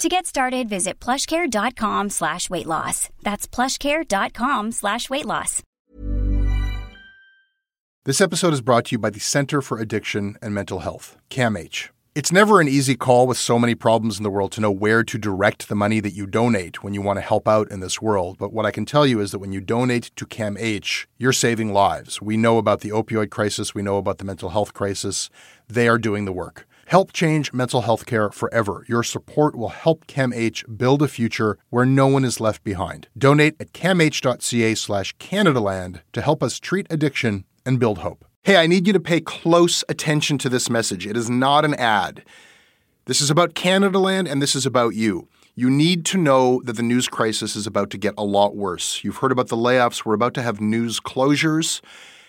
To get started, visit plushcare.com slash weight loss. That's plushcare.com slash weight loss. This episode is brought to you by the Center for Addiction and Mental Health, CAMH. It's never an easy call with so many problems in the world to know where to direct the money that you donate when you want to help out in this world. But what I can tell you is that when you donate to CAMH, you're saving lives. We know about the opioid crisis, we know about the mental health crisis. They are doing the work. Help change mental health care forever. Your support will help CAMH build a future where no one is left behind. Donate at camh.ca slash Canadaland to help us treat addiction and build hope. Hey, I need you to pay close attention to this message. It is not an ad. This is about Canada Land and this is about you. You need to know that the news crisis is about to get a lot worse. You've heard about the layoffs. We're about to have news closures.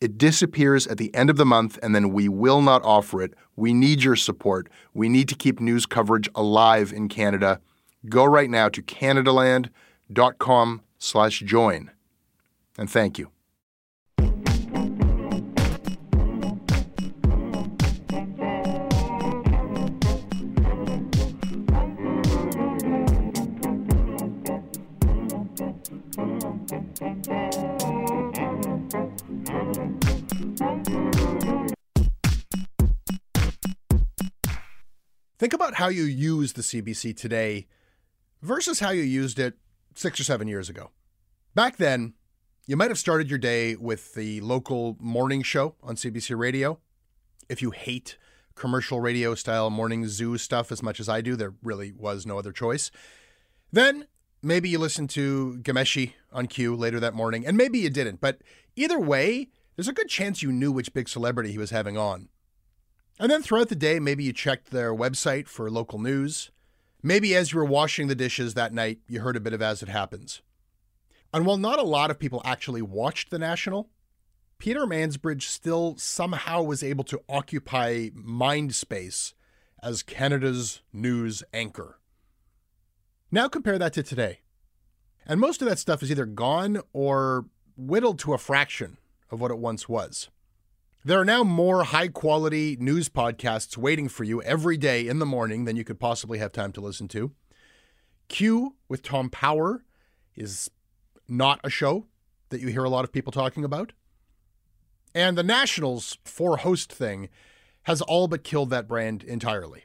It disappears at the end of the month, and then we will not offer it. We need your support. We need to keep news coverage alive in Canada. Go right now to canadaland.com slash join. And thank you. Think about how you use the CBC today versus how you used it six or seven years ago. Back then, you might have started your day with the local morning show on CBC Radio. If you hate commercial radio style morning zoo stuff as much as I do, there really was no other choice. Then maybe you listened to Ghomeshi on Q later that morning, and maybe you didn't. But either way, there's a good chance you knew which big celebrity he was having on. And then throughout the day, maybe you checked their website for local news. Maybe as you were washing the dishes that night, you heard a bit of As It Happens. And while not a lot of people actually watched The National, Peter Mansbridge still somehow was able to occupy mind space as Canada's news anchor. Now compare that to today. And most of that stuff is either gone or whittled to a fraction of what it once was. There are now more high quality news podcasts waiting for you every day in the morning than you could possibly have time to listen to. Q with Tom Power is not a show that you hear a lot of people talking about. And the Nationals four host thing has all but killed that brand entirely.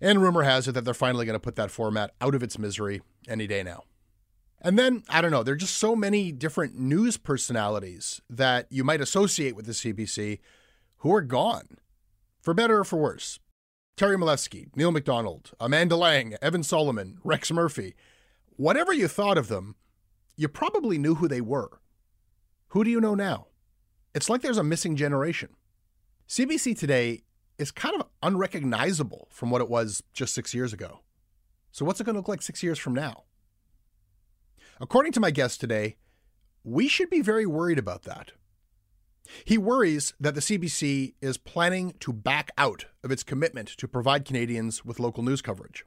And rumor has it that they're finally going to put that format out of its misery any day now. And then, I don't know, there are just so many different news personalities that you might associate with the CBC who are gone, for better or for worse. Terry Milewski, Neil Macdonald, Amanda Lang, Evan Solomon, Rex Murphy. Whatever you thought of them, you probably knew who they were. Who do you know now? It's like there's a missing generation. CBC today is kind of unrecognizable from what it was just six years ago. So, what's it going to look like six years from now? According to my guest today, we should be very worried about that. He worries that the CBC is planning to back out of its commitment to provide Canadians with local news coverage.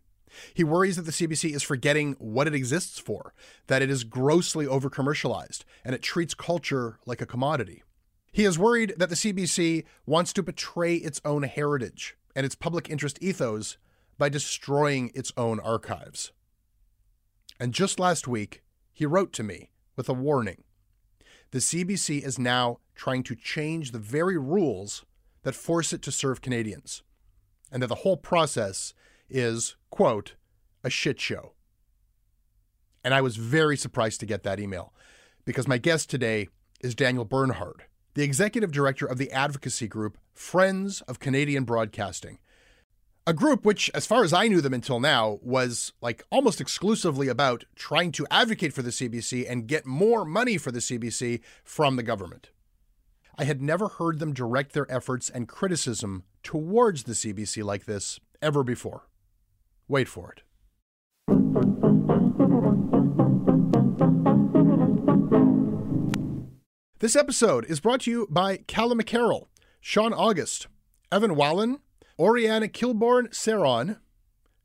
He worries that the CBC is forgetting what it exists for, that it is grossly over commercialized, and it treats culture like a commodity. He is worried that the CBC wants to betray its own heritage, and its public interest ethos by destroying its own archives. And just last week, he wrote to me with a warning. The CBC is now trying to change the very rules that force it to serve Canadians, and that the whole process is, quote, a shit show. And I was very surprised to get that email because my guest today is Daniel Bernhard, the executive director of the advocacy group Friends of Canadian Broadcasting. A group which, as far as I knew them until now, was like almost exclusively about trying to advocate for the CBC and get more money for the CBC from the government. I had never heard them direct their efforts and criticism towards the CBC like this ever before. Wait for it. This episode is brought to you by Callum McCarroll, Sean August, Evan Wallen, Oriana Kilborn Seron,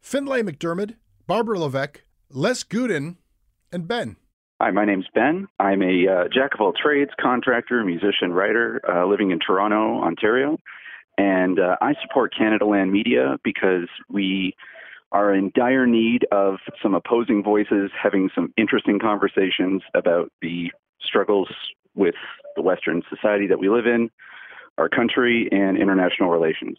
Finlay McDermott, Barbara Levesque, Les Gooden, and Ben. Hi, my name's Ben. I'm a uh, jack of all trades, contractor, musician, writer, uh, living in Toronto, Ontario. And uh, I support Canada Land Media because we are in dire need of some opposing voices having some interesting conversations about the struggles with the Western society that we live in, our country, and international relations.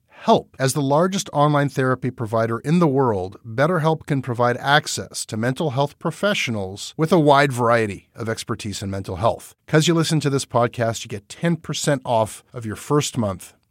help. As the largest online therapy provider in the world, BetterHelp can provide access to mental health professionals with a wide variety of expertise in mental health. Because you listen to this podcast, you get 10% off of your first month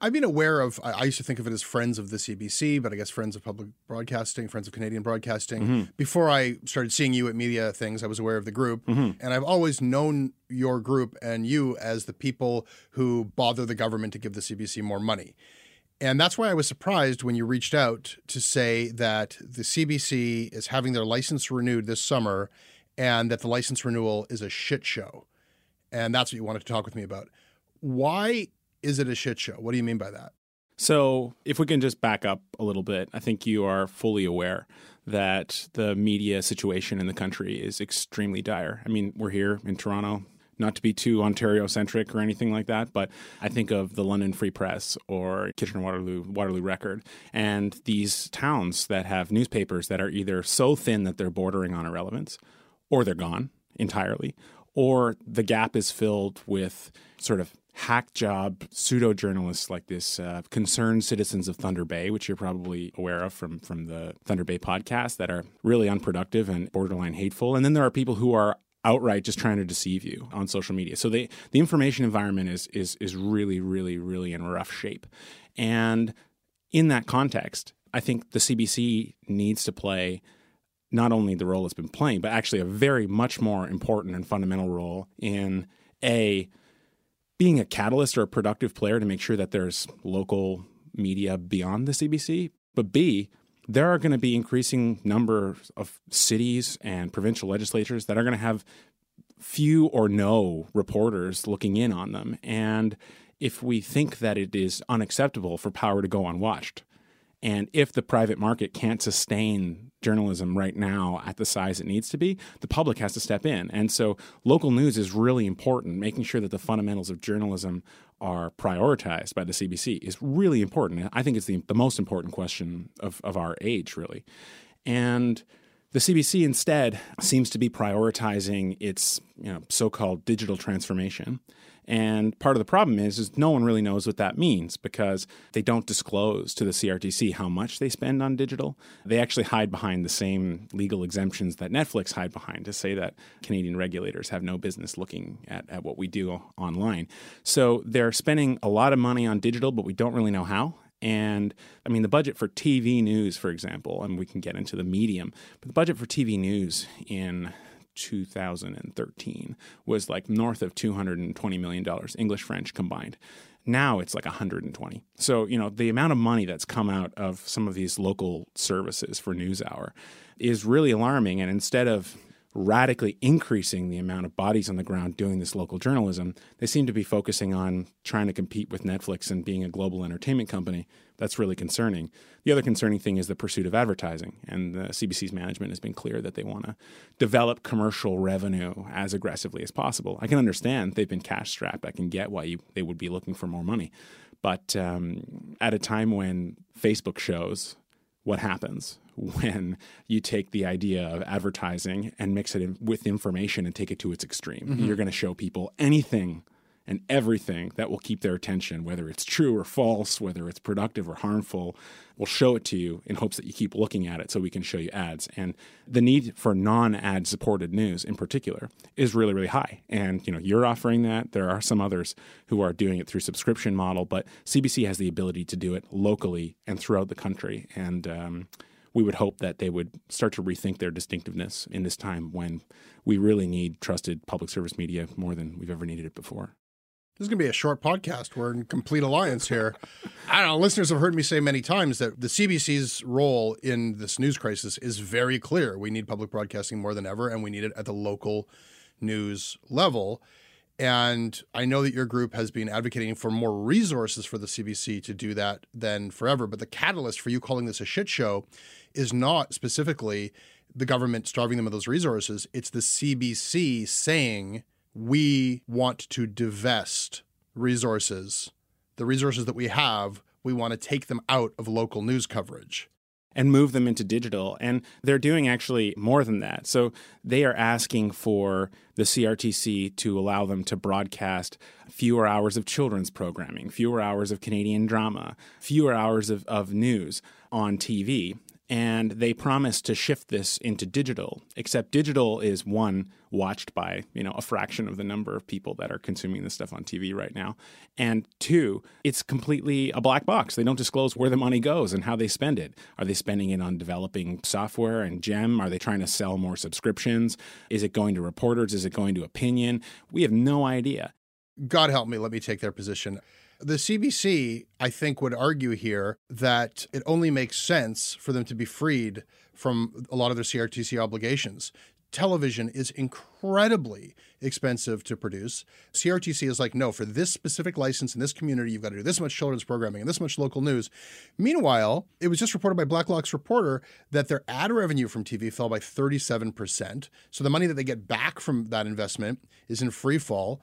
I've been aware of, I used to think of it as friends of the CBC, but I guess friends of public broadcasting, friends of Canadian broadcasting. Mm-hmm. Before I started seeing you at media things, I was aware of the group. Mm-hmm. And I've always known your group and you as the people who bother the government to give the CBC more money. And that's why I was surprised when you reached out to say that the CBC is having their license renewed this summer and that the license renewal is a shit show. And that's what you wanted to talk with me about. Why is it a shit show? What do you mean by that? So, if we can just back up a little bit, I think you are fully aware that the media situation in the country is extremely dire. I mean, we're here in Toronto, not to be too Ontario centric or anything like that, but I think of the London Free Press or Kitchener Waterloo Waterloo Record and these towns that have newspapers that are either so thin that they're bordering on irrelevance or they're gone entirely or the gap is filled with sort of hack job pseudo journalists like this uh, concerned citizens of Thunder Bay, which you're probably aware of from from the Thunder Bay podcast, that are really unproductive and borderline hateful. And then there are people who are outright just trying to deceive you on social media. So they, the information environment is is is really really really in rough shape. And in that context, I think the CBC needs to play not only the role it's been playing, but actually a very much more important and fundamental role in a being a catalyst or a productive player to make sure that there's local media beyond the CBC, but B, there are going to be increasing number of cities and provincial legislatures that are going to have few or no reporters looking in on them. And if we think that it is unacceptable for power to go unwatched, and if the private market can't sustain journalism right now at the size it needs to be, the public has to step in. And so local news is really important. Making sure that the fundamentals of journalism are prioritized by the CBC is really important. I think it's the, the most important question of, of our age, really. And the CBC instead seems to be prioritizing its you know, so-called digital transformation. And part of the problem is, is no one really knows what that means because they don't disclose to the CRTC how much they spend on digital. They actually hide behind the same legal exemptions that Netflix hide behind to say that Canadian regulators have no business looking at, at what we do online. So they're spending a lot of money on digital, but we don't really know how. And I mean, the budget for TV news, for example, and we can get into the medium, but the budget for TV news in 2013 was like north of 220 million dollars English French combined. Now it's like 120. So, you know, the amount of money that's come out of some of these local services for NewsHour is really alarming and instead of radically increasing the amount of bodies on the ground doing this local journalism, they seem to be focusing on trying to compete with Netflix and being a global entertainment company. That's really concerning. The other concerning thing is the pursuit of advertising. And the CBC's management has been clear that they want to develop commercial revenue as aggressively as possible. I can understand they've been cash strapped. I can get why you, they would be looking for more money. But um, at a time when Facebook shows what happens when you take the idea of advertising and mix it in with information and take it to its extreme. Mm-hmm. You're going to show people anything and everything that will keep their attention, whether it's true or false, whether it's productive or harmful. We'll show it to you in hopes that you keep looking at it so we can show you ads. And the need for non-ad supported news in particular is really, really high. And you know, you're offering that. There are some others who are doing it through subscription model, but CBC has the ability to do it locally and throughout the country. And um, we would hope that they would start to rethink their distinctiveness in this time when we really need trusted public service media more than we've ever needed it before. This is going to be a short podcast. We're in complete alliance here. I don't know. Listeners have heard me say many times that the CBC's role in this news crisis is very clear. We need public broadcasting more than ever, and we need it at the local news level. And I know that your group has been advocating for more resources for the CBC to do that than forever. But the catalyst for you calling this a shit show is not specifically the government starving them of those resources. It's the CBC saying we want to divest resources, the resources that we have, we want to take them out of local news coverage and move them into digital. And they're doing actually more than that. So they are asking for the CRTC to allow them to broadcast fewer hours of children's programming, fewer hours of Canadian drama, fewer hours of, of news on TV and they promise to shift this into digital except digital is one watched by you know a fraction of the number of people that are consuming this stuff on TV right now and two it's completely a black box. They don't disclose where the money goes and how they spend it. Are they spending it on developing software and gem? Are they trying to sell more subscriptions? Is it going to reporters? Is it going to opinion? We have no idea god help me let me take their position the CBC, I think, would argue here that it only makes sense for them to be freed from a lot of their CRTC obligations. Television is incredibly expensive to produce. CRTC is like, no, for this specific license in this community, you've got to do this much children's programming and this much local news. Meanwhile, it was just reported by Blacklock's reporter that their ad revenue from TV fell by 37%. So the money that they get back from that investment is in free fall.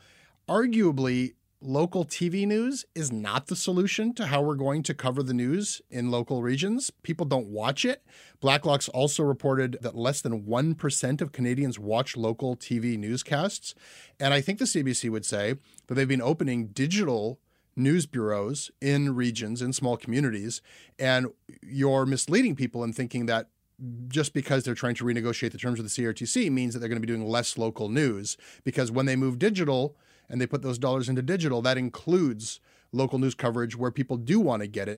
Arguably, local TV news is not the solution to how we're going to cover the news in local regions. People don't watch it. Blacklock's also reported that less than 1% of Canadians watch local TV newscasts. And I think the CBC would say that they've been opening digital news bureaus in regions, in small communities, and you're misleading people in thinking that just because they're trying to renegotiate the terms of the CRTC means that they're going to be doing less local news. Because when they move digital, and they put those dollars into digital, that includes local news coverage where people do want to get it.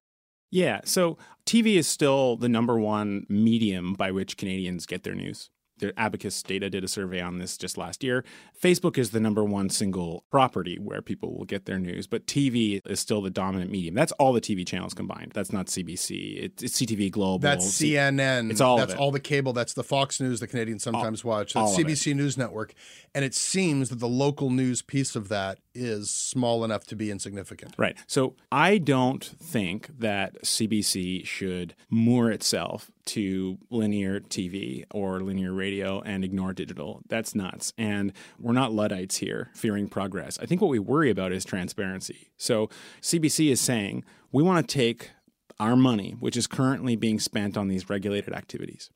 Yeah. So TV is still the number one medium by which Canadians get their news. The Abacus data did a survey on this just last year. Facebook is the number one single property where people will get their news, but TV is still the dominant medium. That's all the TV channels combined. That's not CBC. It's, it's CTV Global. That's CNN. It's all That's it. all the cable. That's the Fox News the Canadians sometimes watch. That's all CBC News Network. And it seems that the local news piece of that is small enough to be insignificant. Right. So I don't think that CBC should moor itself to linear TV or linear radio and ignore digital. That's nuts. And we're not Luddites here fearing progress. I think what we worry about is transparency. So CBC is saying we want to take our money, which is currently being spent on these regulated activities,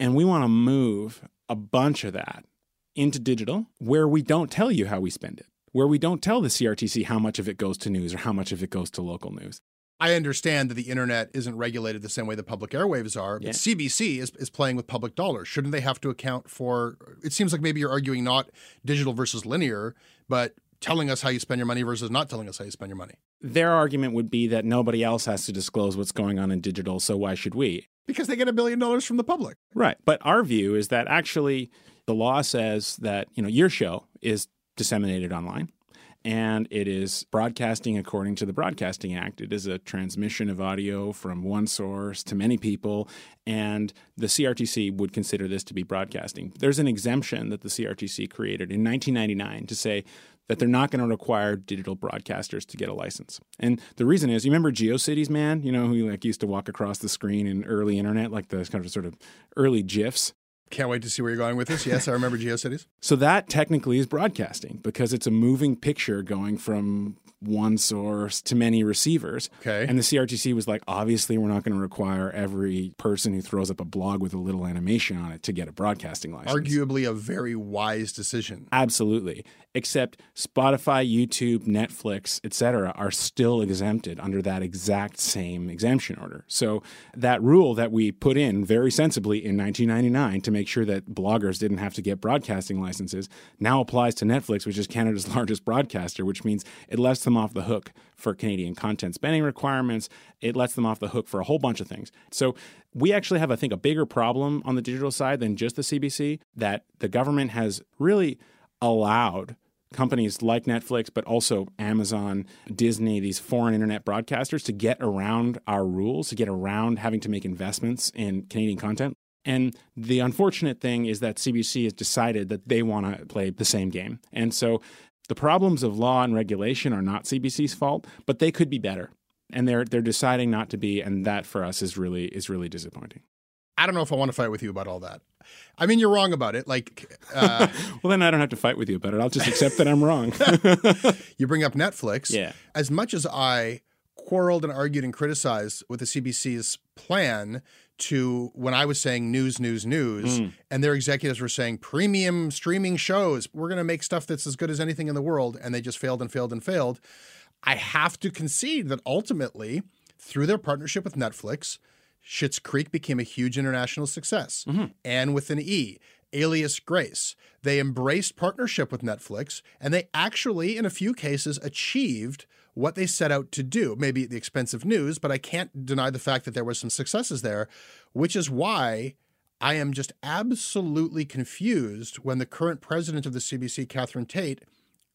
and we want to move a bunch of that into digital where we don't tell you how we spend it, where we don't tell the CRTC how much of it goes to news or how much of it goes to local news. I understand that the internet isn't regulated the same way the public airwaves are, but Yeah. CBC is, is playing with public dollars. Shouldn't they have to account for? It seems like maybe you're arguing not digital versus linear, but telling us how you spend your money versus not telling us how you spend your money. Their argument would be that nobody else has to disclose what's going on in digital, so why should we? Because they get a billion dollars from the public. Right. But our view is that actually the law says that, you know, your show is disseminated online and it is broadcasting according to the Broadcasting Act. It is a transmission of audio from one source to many people, and the CRTC would consider this to be broadcasting. There's an exemption that the CRTC created in 1999 to say that they're not going to require digital broadcasters to get a license. And the reason is, you remember GeoCities, man? You know, who like used to walk across the screen in early internet, like the kind of sort of early GIFs. Can't wait to see where you're going with this. Yes, I remember GeoCities. So that technically is broadcasting because it's a moving picture going from one source to many receivers. Okay. And the CRTC was like, obviously, we're not going to require every person who throws up a blog with a little animation on it to get a broadcasting license. Arguably a very wise decision. Absolutely. Except Spotify, YouTube, Netflix, etc., are still exempted under that exact same exemption order. So that rule that we put in very sensibly in 1999 to make sure that bloggers didn't have to get broadcasting licenses now applies to Netflix, which is Canada's largest broadcaster, which means it lets them off the hook for Canadian content spending requirements. It lets them off the hook for a whole bunch of things. So we actually have, I think, a bigger problem on the digital side than just the CBC that the government has really allowed companies like Netflix, but also Amazon, Disney, these foreign internet broadcasters to get around our rules, to get around having to make investments in Canadian content. And the unfortunate thing is that CBC has decided that they want to play the same game. And so the problems of law and regulation are not CBC's fault, but they could be better. And they're they're deciding not to be, and that for us is really is really disappointing. I don't know if I want to fight with you about all that. I mean, you're wrong about it. Like, uh, Well, then I don't have to fight with you about it. I'll just accept that I'm wrong. you bring up Netflix. Yeah. As much as I quarreled and argued and criticized with the CBC's plan to when I was saying news, news, news, Mm. and their executives were saying premium streaming shows, we're going to make stuff that's as good as anything in the world, and they just failed and failed and failed. I have to concede that ultimately, through their partnership with Netflix, Schitt's Creek became a huge international success. Mm-hmm. Anne with an E, Alias Grace. They embraced partnership with Netflix, and they actually, in a few cases, achieved what they set out to do. Maybe at the expense of news, but I can't deny the fact that there was some successes there, which is why I am just absolutely confused when the current president of the CBC, Catherine Tait,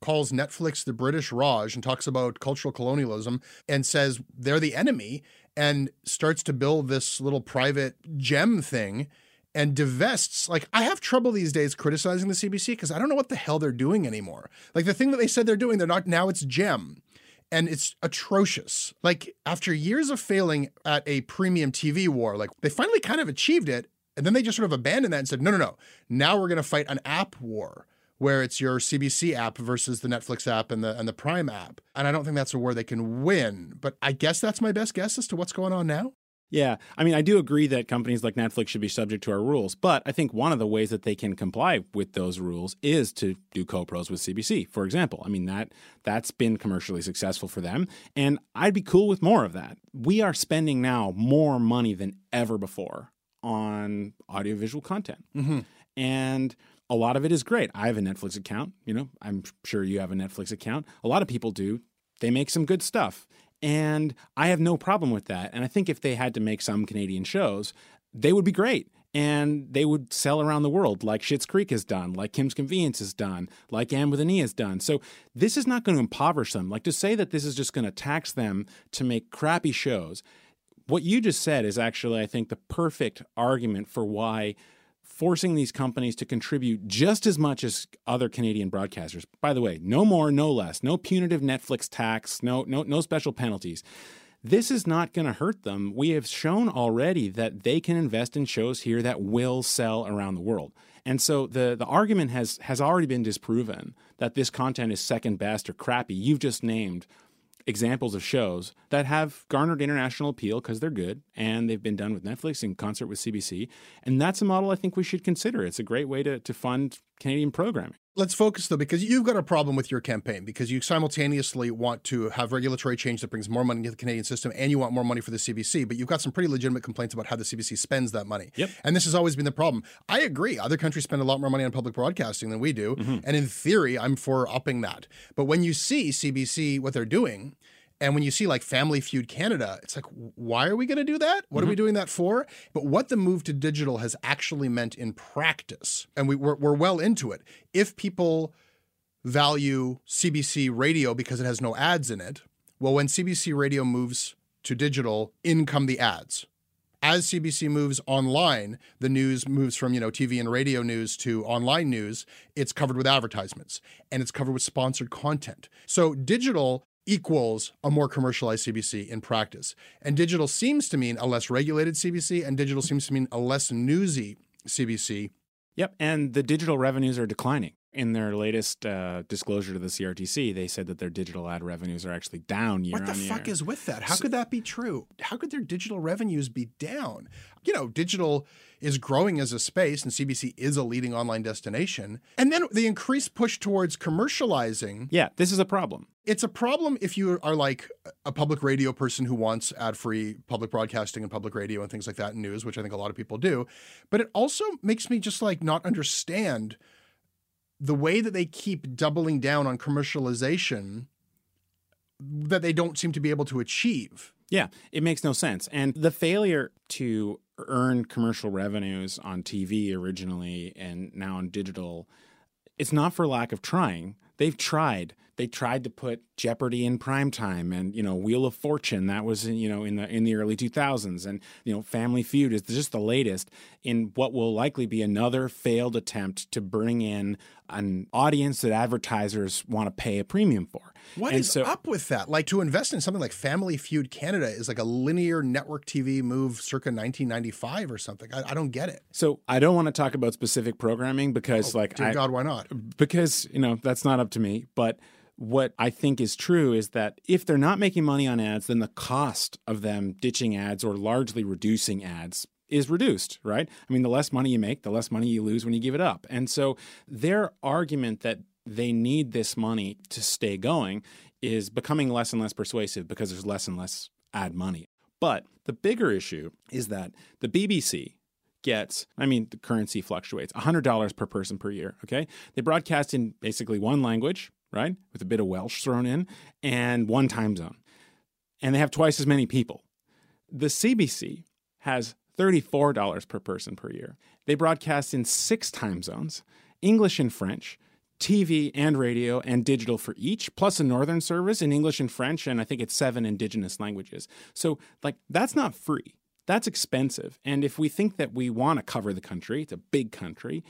calls Netflix the British Raj and talks about cultural colonialism and says they're the enemy and starts to build this little private gem thing and divests. Like, I have trouble these days criticizing the CBC because I don't know what the hell they're doing anymore. Like, the thing that they said they're doing, they're not, now it's gem. And it's atrocious. Like, after years of failing at a premium TV war, like, they finally kind of achieved it. And then they just sort of abandoned that and said, no, no, no. Now we're going to fight an app war where it's your CBC app versus the Netflix app and the and the Prime app. And I don't think that's a war they can win. But I guess that's my best guess as to what's going on now. Yeah. I mean, I do agree that companies like Netflix should be subject to our rules, but I think one of the ways that they can comply with those rules is to do co-pros with CBC, for example. I mean, that that's been commercially successful for them, and I'd be cool with more of that. We are spending now more money than ever before on audiovisual content. Mm-hmm. And a lot of it is great. I have a Netflix account, you know, I'm sure you have a Netflix account. A lot of people do. They make some good stuff. And I have no problem with that. And I think if they had to make some Canadian shows, they would be great. And they would sell around the world like Schitt's Creek has done, like Kim's Convenience has done, like Anne with an E has done. So this is not going to impoverish them. Like to say that this is just going to tax them to make crappy shows. What you just said is actually, I think, the perfect argument for why forcing these companies to contribute just as much as other Canadian broadcasters. By the way, no more, no less, no punitive Netflix tax, no no no special penalties. This is not going to hurt them. We have shown already that they can invest in shows here that will sell around the world. And so the the argument has has already been disproven that this content is second best or crappy. You've just named examples of shows that have garnered international appeal because they're good and they've been done with Netflix in concert with CBC. And that's a model I think we should consider. It's a great way to, to fund Canadian programming. Let's focus though, because you've got a problem with your campaign because you simultaneously want to have regulatory change that brings more money into the Canadian system and you want more money for the CBC, but you've got some pretty legitimate complaints about how the CBC spends that money. Yep. And this has always been the problem. I agree. Other countries spend a lot more money on public broadcasting than we do. Mm-hmm. And in theory, I'm for upping that. But when you see CBC, what they're doing, and when you see like Family Feud Canada, it's like, why are we going to do that? What mm-hmm. are we mm-hmm. doing that for? But what the move to digital has actually meant in practice, and we, we're, we're well into it. If people value CBC radio because it has no ads in it, well, when CBC radio moves to digital, in come the ads. As CBC moves online, the news moves from, you know, TV and radio news to online news. It's covered with advertisements and it's covered with sponsored content. So digital equals a more commercialized CBC in practice. And digital seems to mean a less regulated CBC, and digital seems to mean a less newsy CBC. Yep, and the digital revenues are declining. In their latest uh, disclosure to the CRTC, they said that their digital ad revenues are actually down year on year. What the fuck is with that? How so, could that be true? How could their digital revenues be down? You know, digital is growing as a space and CBC is a leading online destination. And then the increased push towards commercializing. Yeah, this is a problem. It's a problem if you are like a public radio person who wants ad free public broadcasting and public radio and things like that in news, which I think a lot of people do. But it also makes me just like not understand the way that they keep doubling down on commercialization that they don't seem to be able to achieve. Yeah, it makes no sense. And the failure to earn commercial revenues on TV originally and now on digital, it's not for lack of trying. They've tried they tried to put Jeopardy in primetime and you know Wheel of Fortune that was you know in the in the early 2000s and you know Family Feud is just the latest in what will likely be another failed attempt to bring in an audience that advertisers want to pay a premium for. What and is so, up with that? Like to invest in something like Family Feud Canada is like a linear network TV move circa 1995 or something. I, I don't get it. So I don't want to talk about specific programming because oh, like dear I, God, why not? Because you know that's not up to me, but what I think is true is that if they're not making money on ads, then the cost of them ditching ads or largely reducing ads is reduced, right? I mean, the less money you make, the less money you lose when you give it up. And so their argument that they need this money to stay going is becoming less and less persuasive because there's less and less ad money. But the bigger issue is that the BBC gets, I mean, the currency fluctuates, $100 per person per year, okay? They broadcast in basically one language, right? With a bit of Welsh thrown in, and one time zone. And they have twice as many people. The CBC has $34 per person per year. They broadcast in six time zones English and French, TV and radio and digital for each, plus a northern service in English and French, and I think it's seven indigenous languages. So, like, that's not free. That's expensive. And if we think that we want to cover the country, it's a big country,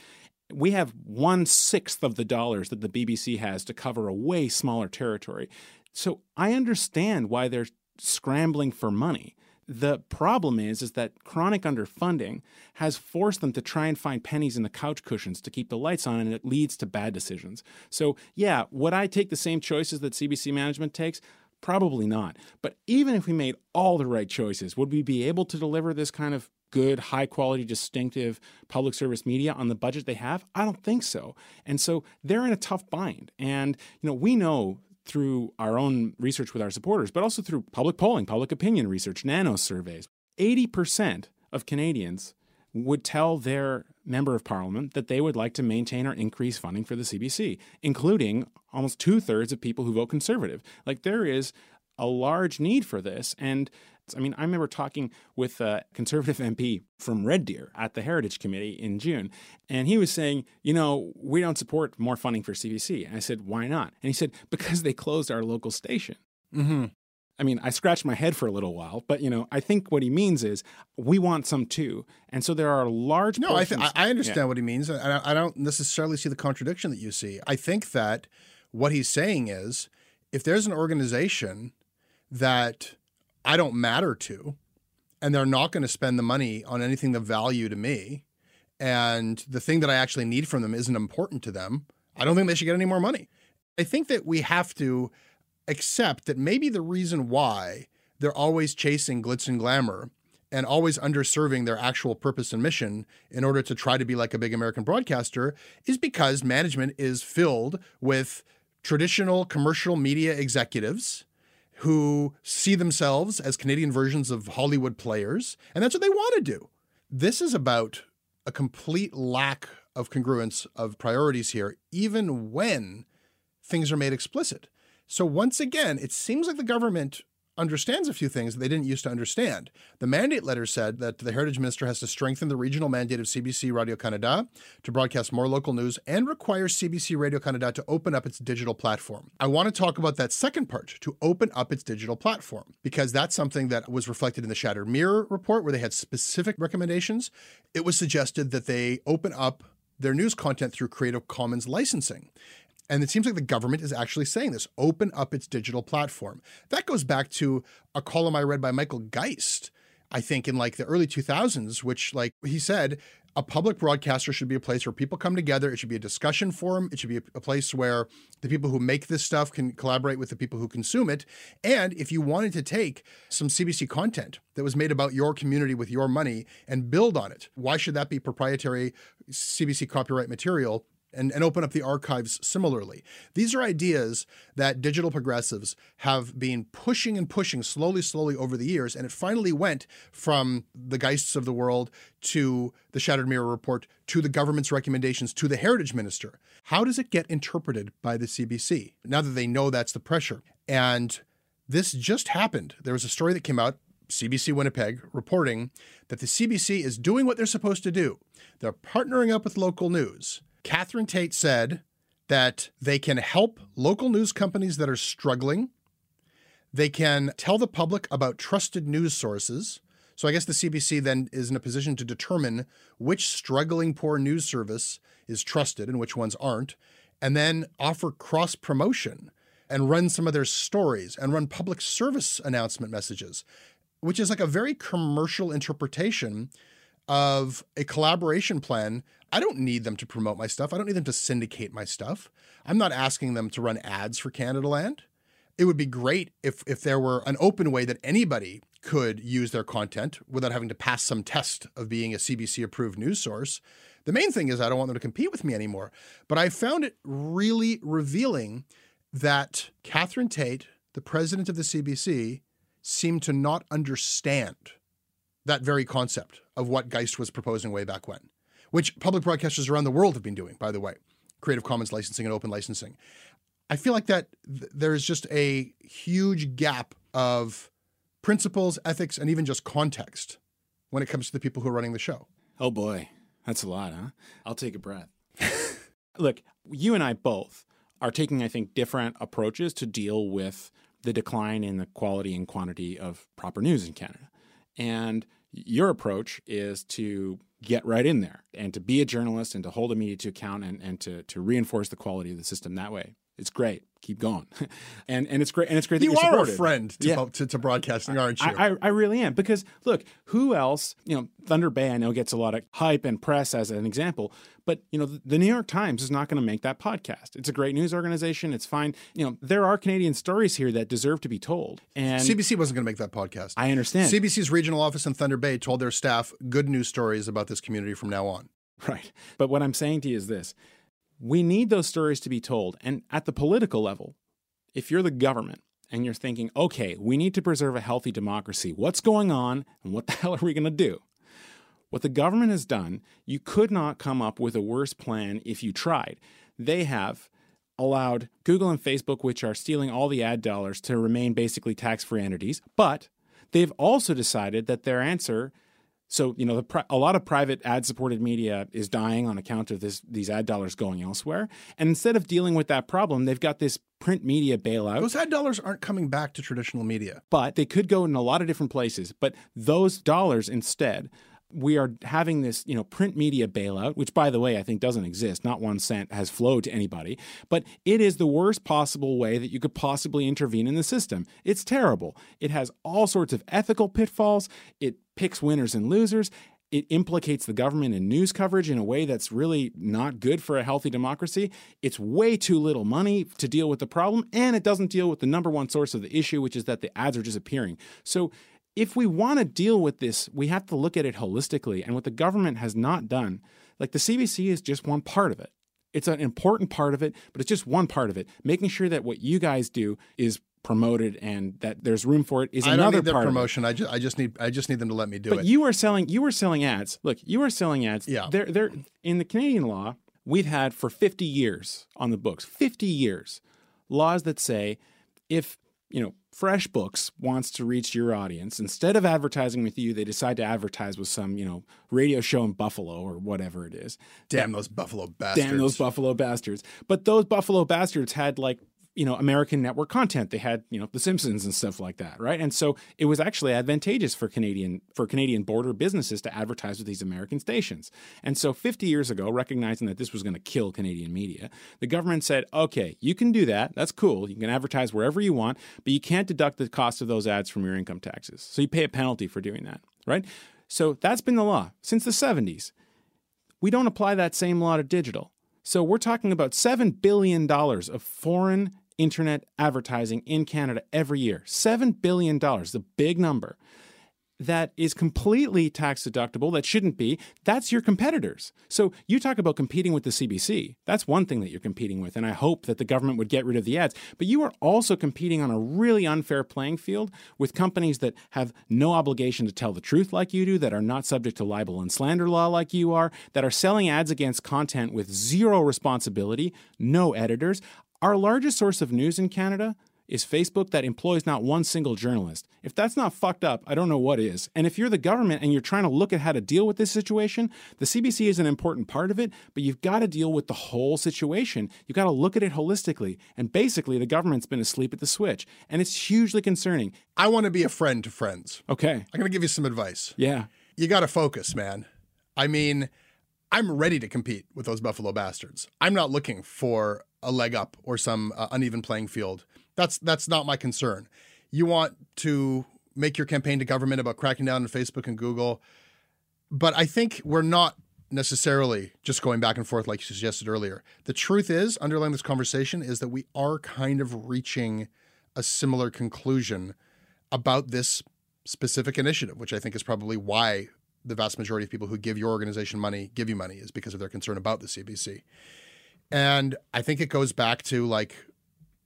we have one sixth of the dollars that the BBC has to cover a way smaller territory. So I understand why they're scrambling for money. The problem is, is that chronic underfunding has forced them to try and find pennies in the couch cushions to keep the lights on, and it leads to bad decisions. So, yeah, would I take the same choices that CBC management takes? Probably not. But even if we made all the right choices, would we be able to deliver this kind of good, high quality, distinctive public service media on the budget they have? I don't think so. And so they're in a tough bind. And, you know, we know through our own research with our supporters, but also through public polling, public opinion research, nanos surveys, 80% of Canadians would tell their member of parliament that they would like to maintain or increase funding for the CBC, including almost two thirds of people who vote conservative. Like there is a large need for this. And I mean, I remember talking with a conservative MP from Red Deer at the Heritage Committee in June, and he was saying, you know, we don't support more funding for CBC. And I said, why not? And he said, because they closed our local station. Mm-hmm. I mean, I scratched my head for a little while, but you know, I think what he means is we want some too, and so there are large. No, I, th- I understand Yeah. what he means. I, I don't necessarily see the contradiction that you see. I think that what he's saying is, if there's an organization that I don't matter to, and they're not going to spend the money on anything of value to me, and the thing that I actually need from them isn't important to them, I don't think they should get any more money. I think that we have to accept that maybe the reason why they're always chasing glitz and glamour and always underserving their actual purpose and mission in order to try to be like a big American broadcaster is because management is filled with traditional commercial media executives who see themselves as Canadian versions of Hollywood players, and that's what they want to do. This is about a complete lack of congruence of priorities here, even when things are made explicit. So once again, it seems like the government understands a few things that they didn't used to understand. The mandate letter said that the Heritage Minister has to strengthen the regional mandate of CBC Radio Canada to broadcast more local news and requires CBC Radio Canada to open up its digital platform. I want to talk about that second part, to open up its digital platform, because that's something that was reflected in the Shattered Mirror report where they had specific recommendations. It was suggested that they open up their news content through Creative Commons licensing. And it seems like the government is actually saying this open up its digital platform. That goes back to a column I read by Michael Geist, I think in like the early 2000s, which, like he said, a public broadcaster should be a place where people come together. It should be a discussion forum. It should be a, place where the people who make this stuff can collaborate with the people who consume it. And if you wanted to take some CBC content that was made about your community with your money and build on it, why should that be proprietary CBC copyright material? And, and open up the archives similarly. These are ideas that digital progressives have been pushing and pushing slowly, slowly over the years. And it finally went from the Geists of the world to the Shattered Mirror report to the government's recommendations to the Heritage Minister. How does it get interpreted by the CBC now that they know that's the pressure? And this just happened. There was a story that came out CBC Winnipeg reporting that the CBC is doing what they're supposed to do. They're partnering up with local news. Catherine Tait said that they can help local news companies that are struggling. They can tell the public about trusted news sources. So I guess the CBC then is in a position to determine which struggling poor news service is trusted and which ones aren't, and then offer cross promotion and run some of their stories and run public service announcement messages, which is like a very commercial interpretation of a collaboration plan. I don't need them to promote my stuff. I don't need them to syndicate my stuff. I'm not asking them to run ads for Canada Land. It would be great if if there were an open way that anybody could use their content without having to pass some test of being a CBC approved news source. The main thing is I don't want them to compete with me anymore. But I found it really revealing that Catherine Tait, the president of the CBC, seemed to not understand that very concept of what Geist was proposing way back when, which public broadcasters around the world have been doing, by the way, Creative Commons licensing and open licensing. I feel like that th- there's just a huge gap of principles, ethics, and even just context when it comes to the people who are running the show. Oh boy, that's a lot, huh? I'll take a breath. Look, you and I both are taking, I think, different approaches to deal with the decline in the quality and quantity of proper news in Canada. And your approach is to get right in there and to be a journalist and to hold a media to account and, and to, to reinforce the quality of the system that way. It's great. Keep going. and and it's great and it's great that You you're are a friend to, Yeah. to, to broadcasting, aren't you? I, I, I really am because look, who else? You know, Thunder Bay I know gets a lot of hype and press as an example, but you know, the New York Times is not going to make that podcast. It's a great news organization. It's fine. You know, there are Canadian stories here that deserve to be told, and CBC wasn't going to make that podcast. I understand. CBC's regional office in Thunder Bay told their staff good news stories about this community from now on. Right. But what I'm saying to you is this we need those stories to be told. And at the political level, if you're the government and you're thinking, okay, we need to preserve a healthy democracy, what's going on and what the hell are we going to do? What the government has done, you could not come up with a worse plan if you tried. They have allowed Google and Facebook, which are stealing all the ad dollars, to remain basically tax free entities. But they've also decided that their answer so you know, pri- a lot of private ad-supported media is dying on account of this these ad dollars going elsewhere. And instead of dealing with that problem, they've got this print media bailout. Those ad dollars aren't coming back to traditional media, but they could go in a lot of different places. But those dollars instead we are having this, you know, print media bailout, which by the way, I think doesn't exist. Not one cent has flowed to anybody, but it is the worst possible way that you could possibly intervene in the system. It's terrible. It has all sorts of ethical pitfalls. It picks winners and losers. It implicates the government in news coverage in a way that's really not good for a healthy democracy. It's way too little money to deal with the problem, and it doesn't deal with the number one source of the issue, which is that the ads are disappearing. So if we want to deal with this, we have to look at it holistically. And what the government has not done, like the CBC is just one part of it. It's an important part of it, but it's just one part of it. Making sure that what you guys do is promoted and that there's room for it is I another don't need part promotion. I just I just need I just need them to let me do but it. you are selling you are selling ads. Look, you are selling ads. Yeah. They're, they're, in the Canadian law, we've had for 50 years on the books, 50 years, laws that say if you know, FreshBooks wants to reach your audience. Instead of advertising with you, they decide to advertise with some, you know, radio show in Buffalo or whatever it is. Damn those Buffalo bastards. Damn those Buffalo bastards. But those Buffalo bastards had like you know American network content. They had you know The Simpsons and stuff like that, right? And so it was actually advantageous for Canadian for Canadian border businesses to advertise with these American stations. And so 50 years ago, recognizing that this was going to kill Canadian media, the government said, "Okay, you can do that. That's cool. You can advertise wherever you want, but you can't deduct the cost of those ads from your income taxes. So you pay a penalty for doing that, right?" So that's been the law since the 70s. We don't apply that same law to digital. So we're talking about $7 billion of foreign internet advertising in Canada every year. $7 billion, the big number. That is completely tax deductible, that shouldn't be. That's your competitors. So you talk about competing with the CBC. That's one thing that you're competing with. And I hope that the government would get rid of the ads. But you are also competing on a really unfair playing field with companies that have no obligation to tell the truth like you do, that are not subject to libel and slander law like you are, that are selling ads against content with zero responsibility, no editors. Our largest source of news in Canada is Facebook that employs not one single journalist. If that's not fucked up, I don't know what is. And if you're the government and you're trying to look at how to deal with this situation, the CBC is an important part of it, but you've got to deal with the whole situation. You've got to look at it holistically. And basically, the government's been asleep at the switch. And it's hugely concerning. I want to be a friend to friends. Okay. I'm going to give you some advice. Yeah. You got to focus, man. I mean, I'm ready to compete with those Buffalo bastards. I'm not looking for a leg up or some uh, uneven playing field. That's that's not my concern. You want to make your campaign to government about cracking down on Facebook and Google, but I think we're not necessarily just going back and forth like you suggested earlier. The truth is, underlying this conversation is that we are kind of reaching a similar conclusion about this specific initiative, which I think is probably why the vast majority of people who give your organization money give you money is because of their concern about the CBC. And I think it goes back to like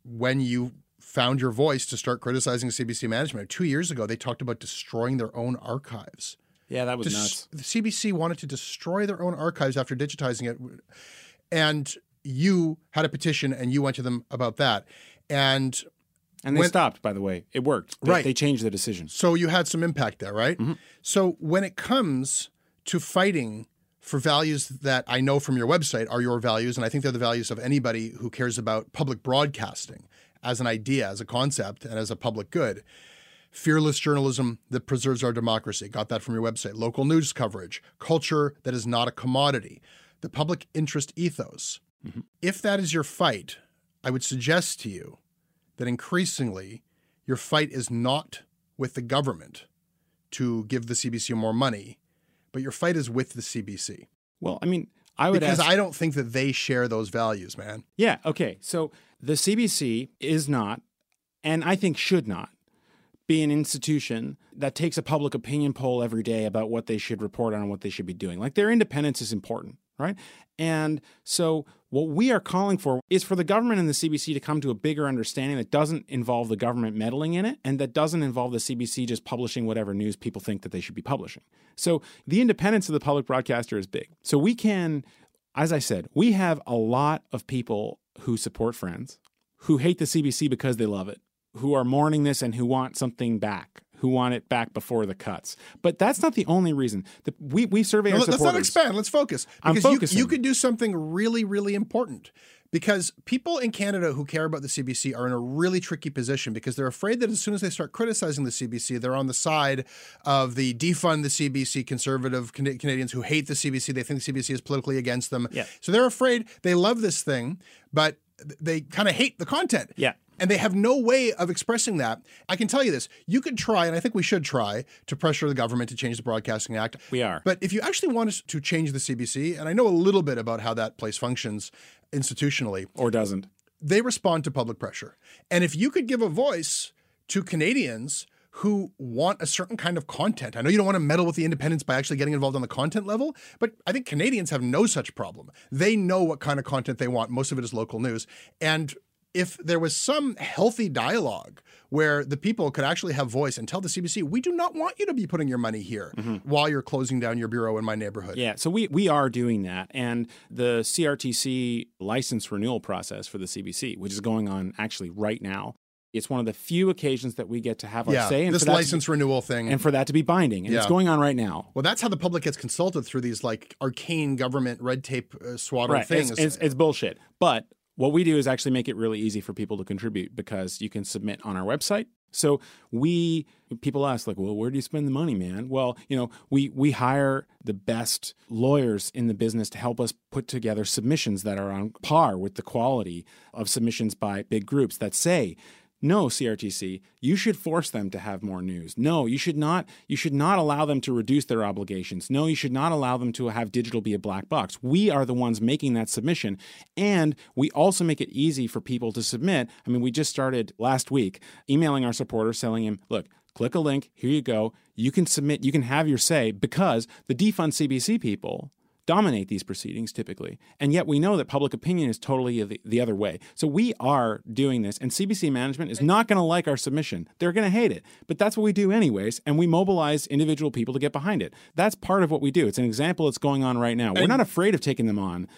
when you found your voice to start criticizing CBC management. Two years ago, they talked about destroying their own archives. Yeah, that was Des- nuts. The CBC wanted to destroy their own archives after digitizing it. And you had a petition and you went to them about that. And And they when- stopped, by the way. It worked. They, Right. They changed the decision. so you had some impact there, right? Mm-hmm. So when it comes to fighting for values that I know from your website are your values, and I think they're the values of anybody who cares about public broadcasting as an idea, as a concept, and as a public good. Fearless journalism that preserves our democracy. Got that from your website. Local news coverage, culture that is not a commodity, the public interest ethos. Mm-hmm. If that is your fight, I would suggest to you that increasingly your fight is not with the government to give the CBC more money, but your fight is with the CBC. Well, I mean, I would Because ask. I don't think that they share those values, man. Yeah. Okay. So the CBC is not, and I think should not, be an institution that takes a public opinion poll every day about what they should report on and what they should be doing. Like their independence is important, right? And so what we are calling for is for the government and the CBC to come to a bigger understanding that doesn't involve the government meddling in it and that doesn't involve the CBC just publishing whatever news people think that they should be publishing. So the independence of the public broadcaster is big. So we can as I said, we have a lot of people who support Friends, who hate the CBC because they love it, who are mourning this and who want something back, who want it back before the cuts. But that's not the only reason. The, we we survey our Let's supporters. not expand. Let's focus. I'm Because you, you could do something really, really important. Because people in Canada who care about the CBC are in a really tricky position because they're afraid that as soon as they start criticizing the CBC, they're on the side of the defund the CBC conservative Can- Canadians who hate the CBC. They think the CBC is politically against them. Yeah. So they're afraid they love this thing, but they kind of hate the content. Yeah. And they have no way of expressing that. I can tell you this. You could try, and I think we should try, to pressure the government to change the Broadcasting Act. We are. But if you actually want us to change the CBC, and I know a little bit about how that place functions institutionally, or doesn't. they respond to public pressure. And if you could give a voice to Canadians who want a certain kind of content, I know you don't want to meddle with the independence by actually getting involved on the content level, but I think Canadians have no such problem. They know what kind of content they want. Most of it is local news. And if there was some healthy dialogue where the people could actually have voice and tell the CBC, we do not want you to be putting your money here mm-hmm. while you're closing down your bureau in my neighborhood. Yeah, so we, we are doing that. And the CRTC license renewal process for the CBC, which is going on actually right now, it's one of the few occasions that we get to have our Yeah, say. And this to be- license renewal thing. and for that to be binding. And it's going on right now. Well, that's how the public gets consulted through these like arcane government red tape uh, Right. things. It's, it's, it's bullshit. But what we do is actually make it really easy for people to contribute because you can submit on our website. So we people ask like, well, where do you spend the money, man? Well, you know, we we hire the best lawyers in the business to help us put together submissions that are on par with the quality of submissions by big groups that say no CRTC, you should force them to have more news. No, you should not you should not allow them to reduce their obligations. No, you should not allow them to have digital be a black box. We are the ones making that submission and we also make it easy for people to submit. I mean, we just started last week emailing our supporters telling him, "Look, click a link, here you go. You can submit, you can have your say because the defund CBC people dominate these proceedings typically. And yet we know that public opinion is totally the, the other way. So we are doing this, and CBC management is not going to like our submission. They're going to hate it. But that's what we do anyways, and we mobilize individual people to get behind it. That's part of what we do. It's an example that's going on right now. We're not afraid of taking them on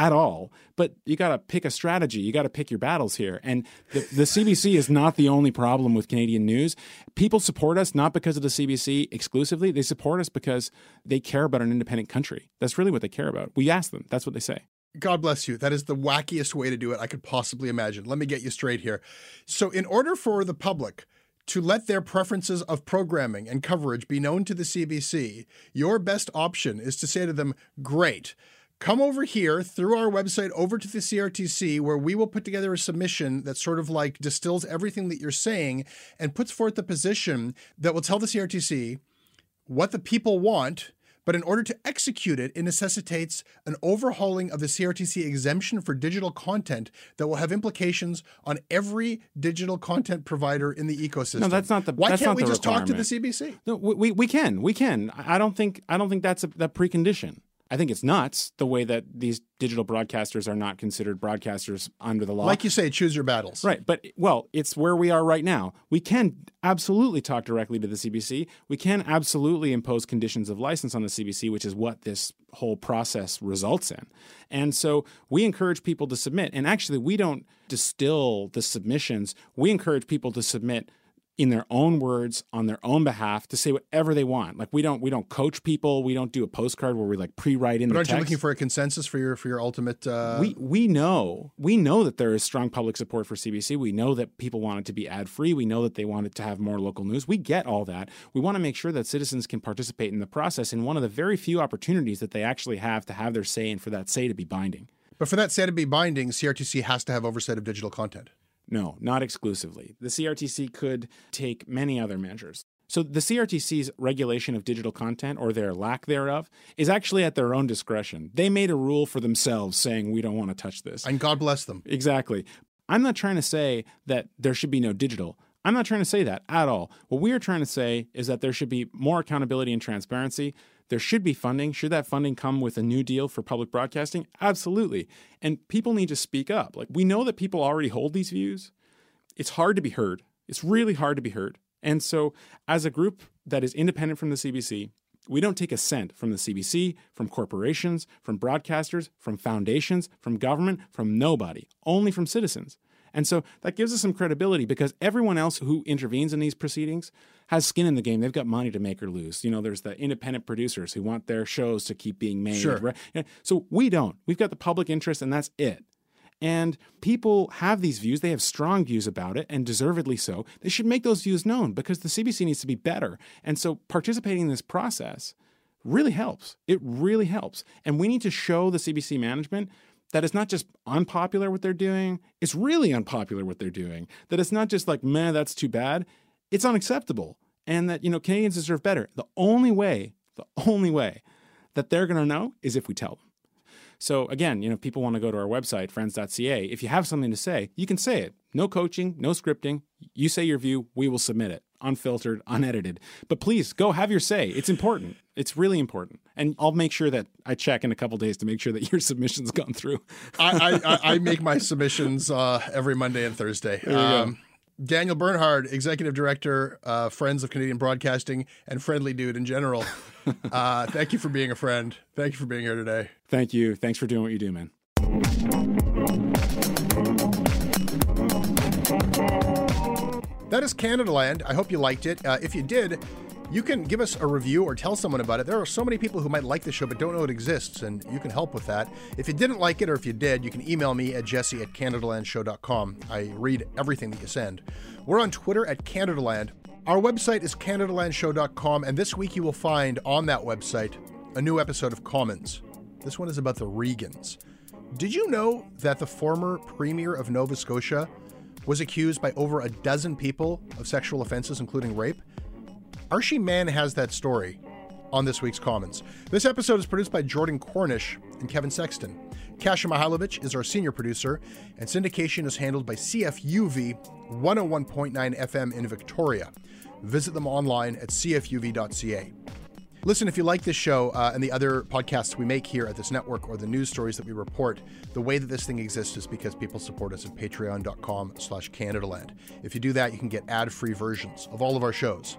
at all. But you got to pick a strategy. You got to pick your battles here. And the, the CBC is not the only problem with Canadian news. People support us not because of the CBC exclusively. They support us because they care about an independent country. That's really what they care about. We ask them. That's what they say. God bless you. That is the wackiest way to do it I could possibly imagine. Let me get you straight here. So, in order for the public to let their preferences of programming and coverage be known to the CBC, your best option is to say to them, Great. Come over here through our website over to the CRTC, where we will put together a submission that sort of like distills everything that you're saying and puts forth the position that will tell the CRTC what the people want, but in order to execute it, it necessitates an overhauling of the CRTC exemption for digital content that will have implications on every digital content provider in the ecosystem. No, that's not the- Why can't we just talk to the. CBC? No, we, we, can. We can. I I don't think I don't think that's a that precondition. I think it's nuts the way that these digital broadcasters are not considered broadcasters under the law. Like you say, choose your battles. Right. But, well, it's where we are right now. We can absolutely talk directly to the CBC. We can absolutely impose conditions of license on the CBC, which is what this whole process results in. And so we encourage people to submit. And actually, we don't distill the submissions, we encourage people to submit in their own words on their own behalf to say whatever they want like we don't we don't coach people we don't do a postcard where we like pre-write in But the aren't you text looking for a consensus for your for your ultimate? Uh, we we know we know that there is strong public support for CBC. We know that people want it to be ad free. We know that they want it to have more local news. We get all that. We want to make sure that citizens can participate in the process in one of the very few opportunities that they actually have to have their say and for that say to be binding. but for that say to be binding, CRTC has to have oversight of digital content. No, not exclusively. The CRTC could take many other measures. So the CRTC's regulation of digital content or their lack thereof is actually at their own discretion. They made a rule for themselves saying we don't want to touch this. And God bless them. Exactly. I'm not trying to say that there should be no digital. I'm not trying to say that at all. What we are trying to say is that there should be more accountability and transparency. There should be funding. Should that funding come with a new deal for public broadcasting? Absolutely. And people need to speak up. Like we know that people already hold these views. It's hard to be heard. It's really hard to be heard. And so, as a group that is independent from the CBC, We don't take a cent from the CBC, from corporations, from broadcasters, from foundations, from government, from nobody, only from citizens. And so that gives us some credibility because everyone else who intervenes in these proceedings has skin in the game. They've got money to make or lose. You know, there's the independent producers who want their shows to keep being made. Sure. Right? So we don't. We've got the public interest, and that's it. And people have these views. They have strong views about it, and deservedly so. They should make those views known because the CBC needs to be better. And so participating in this process really helps. It really helps. And we need to show the CBC management that it's not just unpopular what they're doing, it's really unpopular what they're doing. That it's not just like, man, that's too bad. It's unacceptable. And that, you know, Canadians deserve better. The only way, the only way that they're going to know is if we tell them. So again, you know, if people want to go to our website, friends.ca. If you have something to say, you can say it. No coaching, no scripting. You say your view, we will submit it, unfiltered, unedited. But please go have your say. It's important. It's really important. And I'll make sure that I check in a couple days to make sure that your submission's gone through. I, I, I make my submissions uh, every Monday and Thursday. Um, Daniel Bernhard, Executive Director, uh, Friends of Canadian Broadcasting, and Friendly Dude in general. uh, thank you for being a friend. Thank you for being here today. Thank you. Thanks for doing what you do, man. That is Canadaland. I hope you liked it. Uh, if you did, you can give us a review or tell someone about it. There are so many people who might like the show but don't know it exists, and you can help with that. If you didn't like it or if you did, you can email me at jesse at CanadaLandShow.com. I read everything that you send. We're on Twitter at CanadaLand. Our website is CanadaLandShow.com, and this week you will find on that website a new episode of Commons. This one is about the Regans. Did you know that the former Premier of Nova Scotia was accused by over a dozen people of sexual offenses, including rape? Arshy Mann has that story on this week's Commons. This episode is produced by Jordan Cornish and Kevin Sexton. Kasia Mychajlowycz is our senior producer, and syndication is handled by CFUV 101.9 FM in Victoria. Visit them online at cfuv.ca. Listen, if you like this show uh, and the other podcasts we make here at this network or the news stories that we report, the way that this thing exists is because people support us at patreon.com slash Canadaland. If you do that, you can get ad-free versions of all of our shows.